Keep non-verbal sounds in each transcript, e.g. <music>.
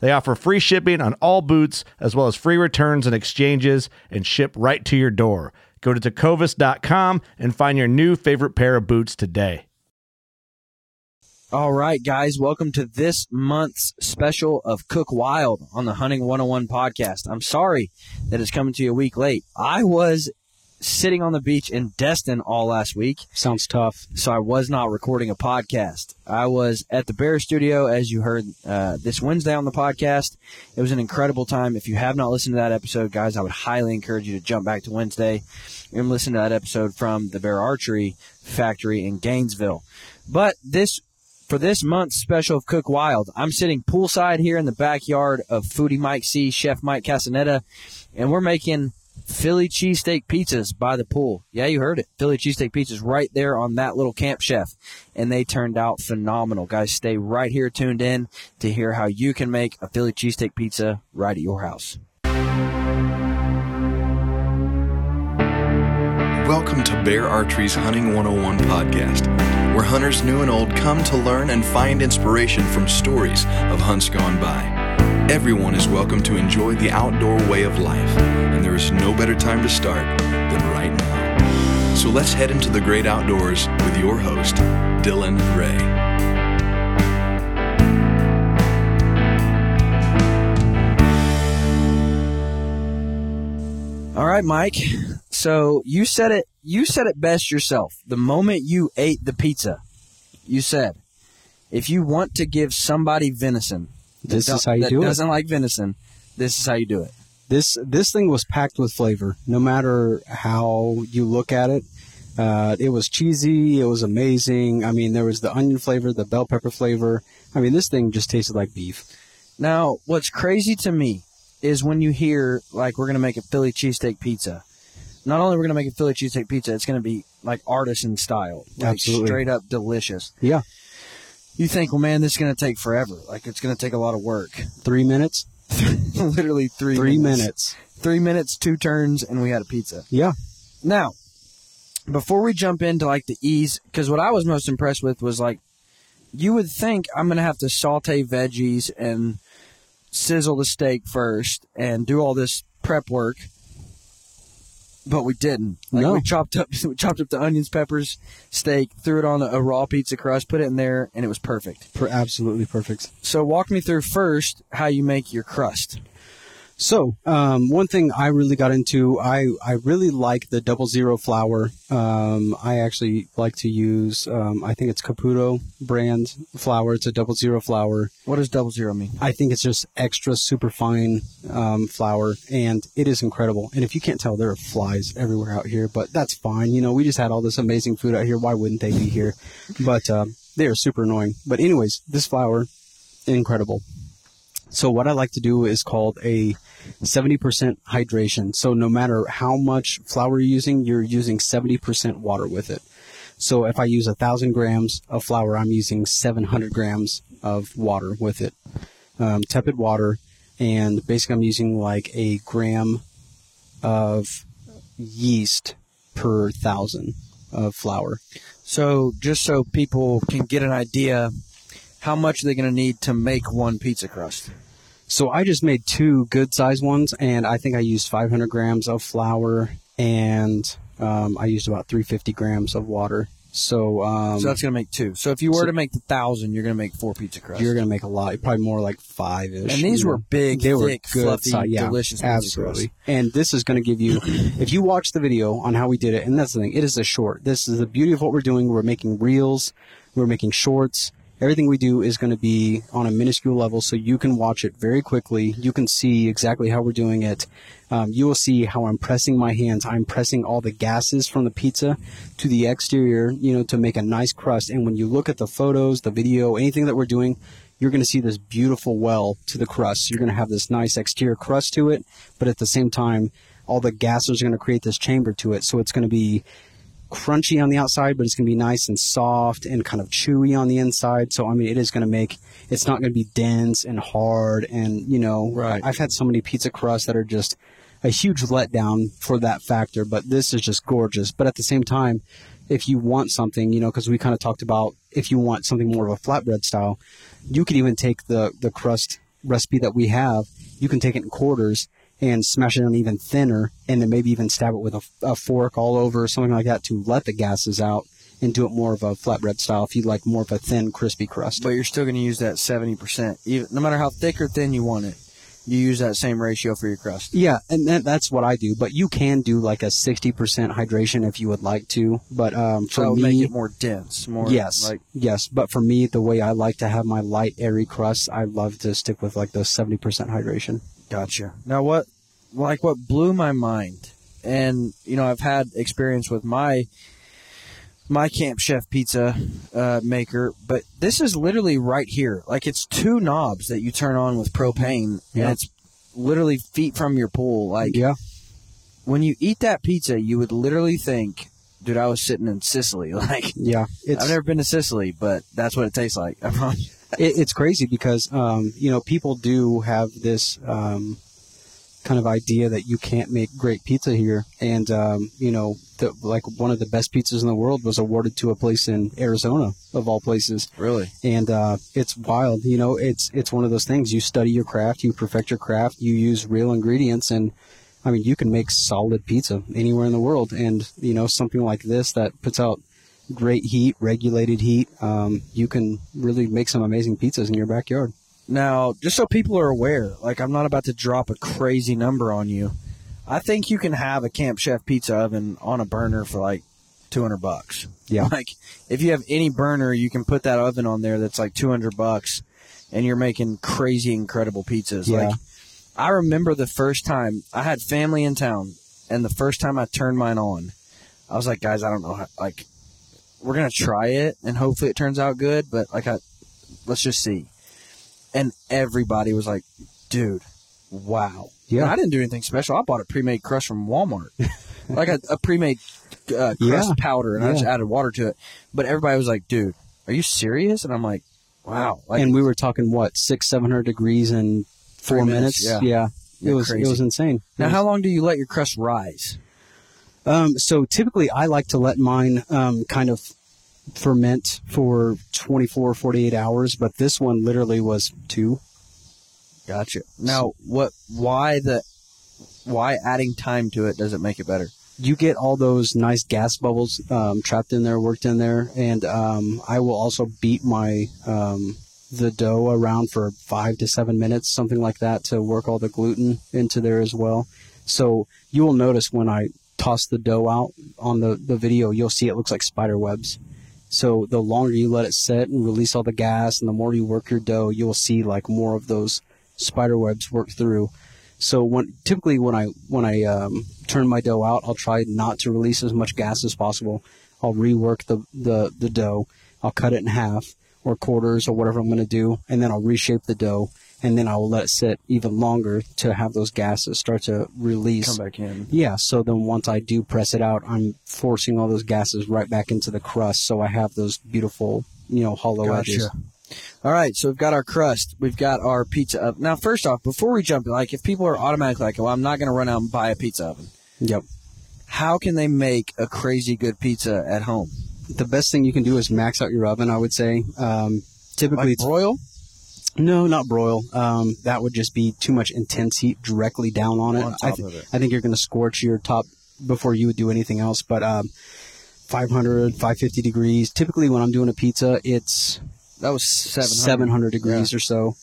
They offer free shipping on all boots, as well as free returns and exchanges, and ship right to your door. Go to tecovas.com and find your new favorite pair of boots today. All right, guys, welcome to this month's special of Cook Wild on the Hunting 101 podcast. I'm sorry that it's coming to you a week late. I was sitting on the beach in Destin all last week. Sounds tough. So I was not recording a podcast. I was at the Bear Studio, as you heard uh, this Wednesday on the podcast. It was an incredible time. If you have not listened to that episode, guys, I would highly encourage you to jump back to Wednesday and listen to that episode from the Bear Archery Factory in Gainesville. But this for this month's special of Cook Wild, I'm sitting poolside here in the backyard of Foodie Mike C, Chef Mike Castaneda, and we're making Philly cheesesteak pizzas by the pool. Yeah, you heard it. Philly cheesesteak pizzas right there on that little camp chef. And they turned out phenomenal. Guys, stay right here tuned in to hear how you can make a Philly cheesesteak pizza right at your house. Welcome to Bear Archery's Hunting 101 podcast, where hunters new and old come to learn and find inspiration from stories of hunts gone by. Everyone is welcome to enjoy the outdoor way of life, and there is no better time to start than right now. So let's head into the great outdoors with your host, Dylan Ray. All right, Mike. So you said it. You said it best yourself. The moment you ate the pizza, you said, if you want to give somebody venison, This is how you that do it. doesn't like venison, this is how you do it. This this thing was packed with flavor. No matter how you look at it, uh, it was cheesy. It was amazing. I mean, there was the onion flavor, the bell pepper flavor. I mean, this thing just tasted like beef. Now, what's crazy to me is when you hear like we're gonna make a Philly cheesesteak pizza. Not only we're gonna make a Philly cheesesteak pizza, it's gonna be like artisan style, like Absolutely. straight up delicious. Yeah, You think, well, man, this is gonna take forever. Like it's gonna take a lot of work. three minutes, <laughs> Literally three three minutes. minutes. Three minutes, two turns, and we had a pizza. Yeah, Now, before we jump into like the ease, because what I was most impressed with was like, you would think I'm gonna have to saute veggies and sizzle the steak first and do all this prep work, but we didn't. Like No. we chopped up, <laughs> we chopped up the onions, peppers, steak, threw it on a, a raw pizza crust, put it in there, and it was perfect. per- absolutely perfect. So walk me through first how you make your crust. So, um, one thing I really got into, I, I really like the double zero flour. Um, I actually like to use, um, I think it's Caputo brand flour. It's a double zero flour. What does double zero mean? I think it's just extra super fine um, flour, and it is incredible. And if you can't tell, there are flies everywhere out here, but that's fine. You know, we just had all this amazing food out here. Why wouldn't they be here? <laughs> But um, they are super annoying. But anyways, this flour, incredible. So what I like to do is called a 70% hydration. So no matter how much flour you're using, you're using 70% water with it. So if I use a thousand grams of flour, I'm using 700 grams of water with it, um, tepid water, and basically I'm using like a gram of yeast per thousand of flour. So just so people can get an idea, how much are they going to need to make one pizza crust? So I just made two good sized ones, and I think I used 500 grams of flour, and um, I used about 350 grams of water. So, um, so that's gonna make two. So if you were to make the thousand, you're gonna make four pizza crusts. you're gonna make a lot, probably more like five ish. and these were big, they were thick, good, fluffy, si- yeah, delicious pizza absolutely. crusts. And this is going to give you, if you watch the video on how we did it, and that's the thing, it is a short. This is the beauty of what we're doing. We're making reels, we're making shorts. Everything we do is going to be on a minuscule level, so you can watch it very quickly. You can see exactly how we're doing it. Um, you will see how I'm pressing my hands. I'm pressing all the gases from the pizza to the exterior, you know, to make a nice crust. And when you look at the photos, the video, anything that we're doing, you're going to see this beautiful well to the crust. You're going to have this nice exterior crust to it, but at the same time, all the gases are going to create this chamber to it. So it's going to be crunchy on the outside, but it's going to be nice and soft and kind of chewy on the inside. So I mean, it is going to make it's not going to be dense and hard. And you know, Right. I've had so many pizza crusts that are just a huge letdown for that factor. But this is just gorgeous. But at the same time, if you want something, you know, because we kind of talked about if you want something more of a flatbread style, you could even take the the crust recipe that we have. You can take it in quarters and smash it on even thinner, and then maybe even stab it with a, a fork all over or something like that to let the gases out and do it more of a flatbread style. If you like more of a thin, crispy crust. But you're still gonna use that seventy percent, even no matter how thick or thin you want it. You use that same ratio for your crust. Yeah, and that, that's what I do. But you can do like a 60% hydration if you would like to. But um, for would me, make it more dense, more yes, like yes. But for me, the way I like to have my light, airy crust, I love to stick with like the 70% hydration. Gotcha. Now, what, like, what blew my mind, and you know, I've had experience with my my Camp Chef pizza uh, maker, but this is literally right here. Like, it's two knobs that you turn on with propane, Yeah. and it's literally feet from your pool. Like, Yeah, when you eat that pizza, you would literally think, "Dude, I was sitting in Sicily." <laughs> Like, yeah. It's I've never been to Sicily, but that's what it tastes like. <laughs> It, it's crazy because um, you know people do have this um, kind of idea that you can't make great pizza here, and um, you know, the, like one of the best pizzas in the world was awarded to a place in Arizona, of all places. Really? and uh, it's wild. You know, it's it's one of those things. You study your craft, you perfect your craft, you use real ingredients, and I mean, you can make solid pizza anywhere in the world. And you know, something like this that puts out great heat, regulated heat, um, you can really make some amazing pizzas in your backyard. Now, just so people are aware, like I'm not about to drop a crazy number on you. I think you can have a Camp Chef pizza oven on a burner for like 200 bucks. Yeah. <laughs> Like if you have any burner, you can put that oven on there that's like 200 bucks and you're making crazy incredible pizzas. Yeah. Like I remember the first time I had family in town and the first time I turned mine on, I was like, guys, I don't know how, like we're going to try it and hopefully it turns out good, but like I let's just see. And everybody was like, dude, wow. Yeah. And I didn't do anything special. I bought a pre-made crust from Walmart, <laughs> like a, a pre-made uh, crust Yeah. powder, and I just added water to it. But everybody was like, "Dude, are you serious?" And I'm like, "Wow!" Like, and we were talking what six, seven hundred degrees in four minutes. minutes, yeah. it Yeah, was crazy. it was insane. now, It was- how long do you let your crust rise? Um, so typically, I like to let mine um, kind of ferment for 24, 48 hours, but this one literally was two. Gotcha. Now, what? Why the? Why adding time to it doesn't make it better? You get all those nice gas bubbles um, trapped in there, worked in there, and um, I will also beat my um, the dough around for five to seven minutes, something like that, to work all the gluten into there as well. So you will notice when I toss the dough out on the, the video, you'll see it looks like spider webs. So the longer you let it set and release all the gas, and the more you work your dough, you will see like more of those spider webs work through. So when typically when I when I um, turn my dough out, I'll try not to release as much gas as possible. I'll rework the the, the dough. I'll cut it in half or quarters or whatever I'm going to do, and then I'll reshape the dough, and then I will let it sit even longer to have those gases start to release. Come back in. Yeah, so then once I do press it out, I'm forcing all those gases right back into the crust, so I have those beautiful, you know, hollow edges. Gotcha. All right, so we've got our crust, we've got our pizza oven. Now, first off, before we jump, like if people are automatically like, "Well, I'm not going to run out and buy a pizza oven," Yep. how can they make a crazy good pizza at home? The best thing you can do is max out your oven. I would say. Um, typically, Like it's broil? No, not broil. Um, that would just be too much intense heat directly down on it. On I, th- it. I think you're going to scorch your top before you would do anything else. But um, 500, 550 degrees. Typically, when I'm doing a pizza, it's That was 700. 700 degrees or so.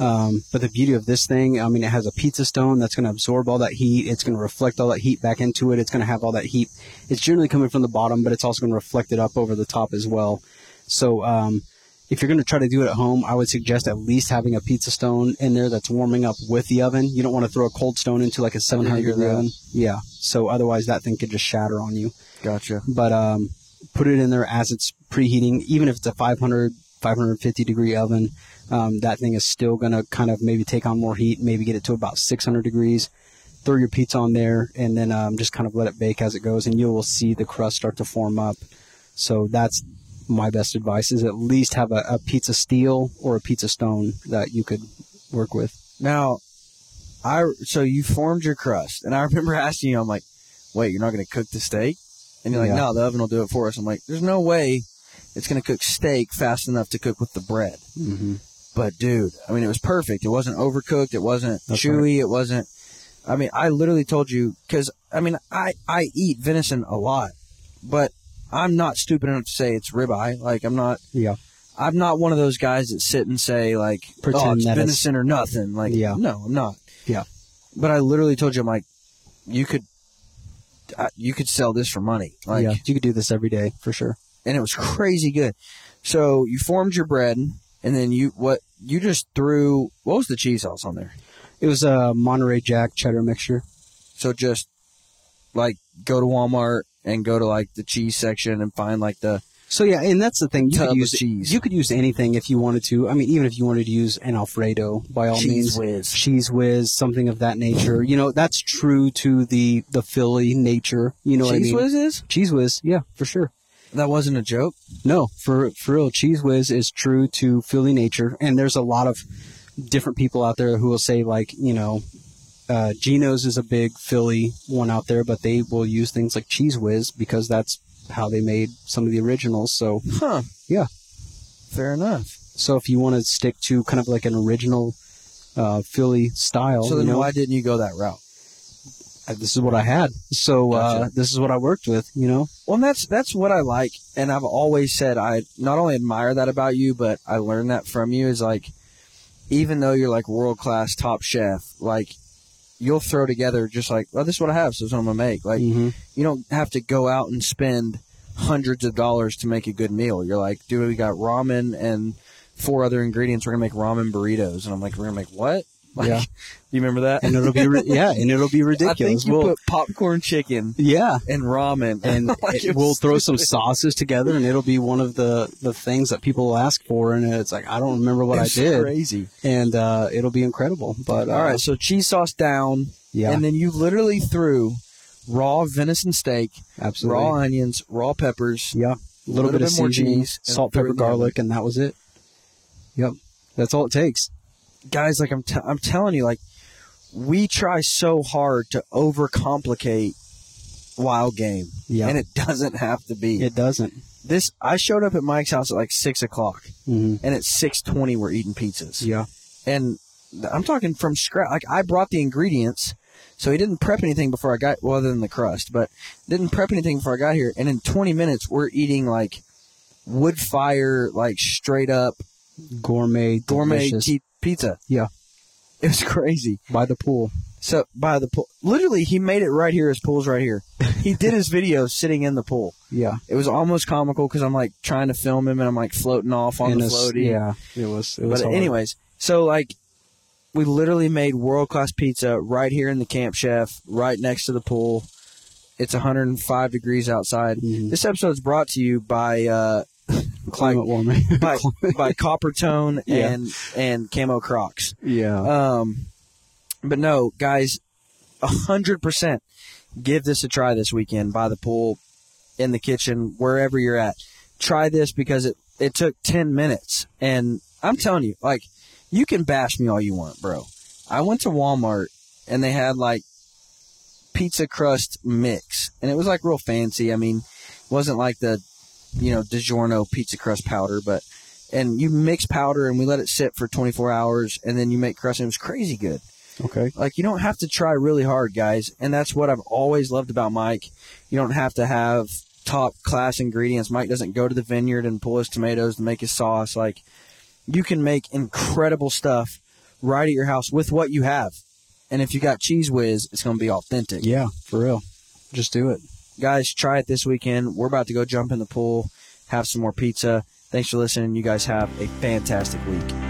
Um, but the beauty of this thing, I mean, it has a pizza stone that's going to absorb all that heat. It's going to reflect all that heat back into it. It's going to have all that heat. It's generally coming from the bottom, but it's also going to reflect it up over the top as well. So, um, if you're going to try to do it at home, I would suggest at least having a pizza stone in there that's warming up with the oven. You don't want to throw a cold stone into like a 700 hear degree that. oven. Yeah. So otherwise that thing could just shatter on you Gotcha. but um, put it in there as it's preheating. Even if it's a 500, 550 degree oven, um, that thing is still going to kind of maybe take on more heat, maybe get it to about 600 degrees. Throw your pizza on there and then um, just kind of let it bake as it goes, and you will see the crust start to form up. So that's my best advice: is at least have a, a pizza steel or a pizza stone that you could work with. Now, I so you formed your crust, and I <laughs> remember asking you, I'm like, "Wait, you're not going to cook the steak?" And you're like, Yeah. "No, the oven will do it for us." I'm like, "There's no way it's going to cook steak fast enough to cook with the bread." Mm-hmm. But dude, I mean, it was perfect. It wasn't overcooked. It wasn't That's chewy. It wasn't. I mean, I literally told you because I mean, I I eat venison a lot, but I'm not stupid enough to say it's ribeye. Like I'm not. Yeah. I'm not one of those guys that sit and say like, oh, Pretend "Oh, it's that it's- venison or nothing." Like, Yeah. no, I'm not. Yeah. But I literally told you, I'm like, you could, I, you could sell this for money. Like, yeah, you could do this every day for sure. and it was crazy good. So you formed your bread, and then you what you just threw. What was the cheese sauce on there? It was a Monterey Jack cheddar mixture. So just like go to Walmart and go to like the cheese section and find like the So yeah, and that's the thing. You could use cheese. You could use anything if you wanted to. I mean, even if you wanted to use an Alfredo, by all cheese means, whiz. Cheez Whiz, something of that nature. You know, that's true to the the Philly nature. You know what I cheese mean? whiz is Cheez Whiz, yeah, for sure. that wasn't a joke. No, for for real, Cheez Whiz is true to Philly nature, and there's a lot of different people out there who will say like, you know, uh, Geno's is a big Philly one out there, but they will use things like Cheez Whiz because that's how they made some of the originals. So Huh? Yeah. Fair enough. So if you want to stick to kind of like an original uh, Philly style, So then you know, why didn't you go that route? uh, this is what I had. So uh, this is what I worked with. You know, Well, and that's that's what I like, and I've always said I not only admire that about you, but I learned that from you. Is like, even though you're like world class top chef, like you'll throw together just like, well, this is what I have, so this is what I'm gonna make. Like, Mhm. you don't have to go out and spend hundreds of dollars to make a good meal. You're like, dude, we got ramen and four other ingredients. We're gonna make ramen burritos, and I'm like, we're gonna make what? <laughs> Like, Yeah. you remember that? and it'll be ri- yeah, and it'll be ridiculous. <laughs> I think you We'll- put popcorn chicken yeah, and ramen, <laughs> and Like, it- we'll was throw some sauces together, and it'll be one of the the things that people will ask for, and it's like I don't remember what It I did, Crazy. and uh, it'll be incredible. But uh, All right, so cheese sauce down, yeah, and then you literally threw raw venison steak, absolutely, raw onions, raw peppers. yeah, a little, little bit of bit more seasoning, cheese, salt, pepper, in the oven. garlic, and that was it. Yep, that's all it takes. Guys, like I'm, t- I'm telling you, like we try so hard to overcomplicate wild game, Yeah, and it doesn't have to be. it doesn't. this I showed up at Mike's house at like six o'clock, hmm and at six twenty we're eating pizzas. Yeah, and I'm talking from scratch. Like I brought the ingredients, so he didn't prep anything before I got. Well, other than the crust, but didn't prep anything before I got here. And in 20 minutes, we're eating like wood fire, like straight up gourmet, gourmet tea- pizza. Yeah. <laughs> it was crazy. by the pool. So by the pool, literally, he made it right here. His pool's right here. He did his <laughs> video sitting in the pool. Yeah, It was almost comical because I'm like trying to film him and I'm like floating off on and the floaty. Yeah, it was. It was. But hard. anyways, so like we literally made world class pizza right here in the camp chef, right next to the pool. It's 105 degrees outside. Mhm. This episode is brought to you by uh, climate warming. by <laughs> by Coppertone <laughs> Yeah. and and Camo Crocs. yeah, Um, but no, guys, hundred percent, give this a try this weekend by the pool, in the kitchen, wherever you're at. Try this because it it took ten minutes, and I'm telling you, like, you can bash me all you want, bro. I went to Walmart and they had like pizza crust mix, and it was like real fancy. I mean, it wasn't like the you know DiGiorno pizza crust powder, but and you mix powder and we let it sit for 24 hours and then you make crust and it was crazy good. okay. Like you don't have to try really hard, guys, and that's what I've always loved about Mike. You don't have to have top class ingredients. Mike doesn't go to the vineyard and pull his tomatoes to make his sauce. Like you can make incredible stuff right at your house with what you have. And if you got Cheez Whiz, it's going to be authentic. Yeah, for real. Just do it. Guys, try it this weekend. We're about to go jump in the pool, have some more pizza. Thanks for listening. You guys have a fantastic week.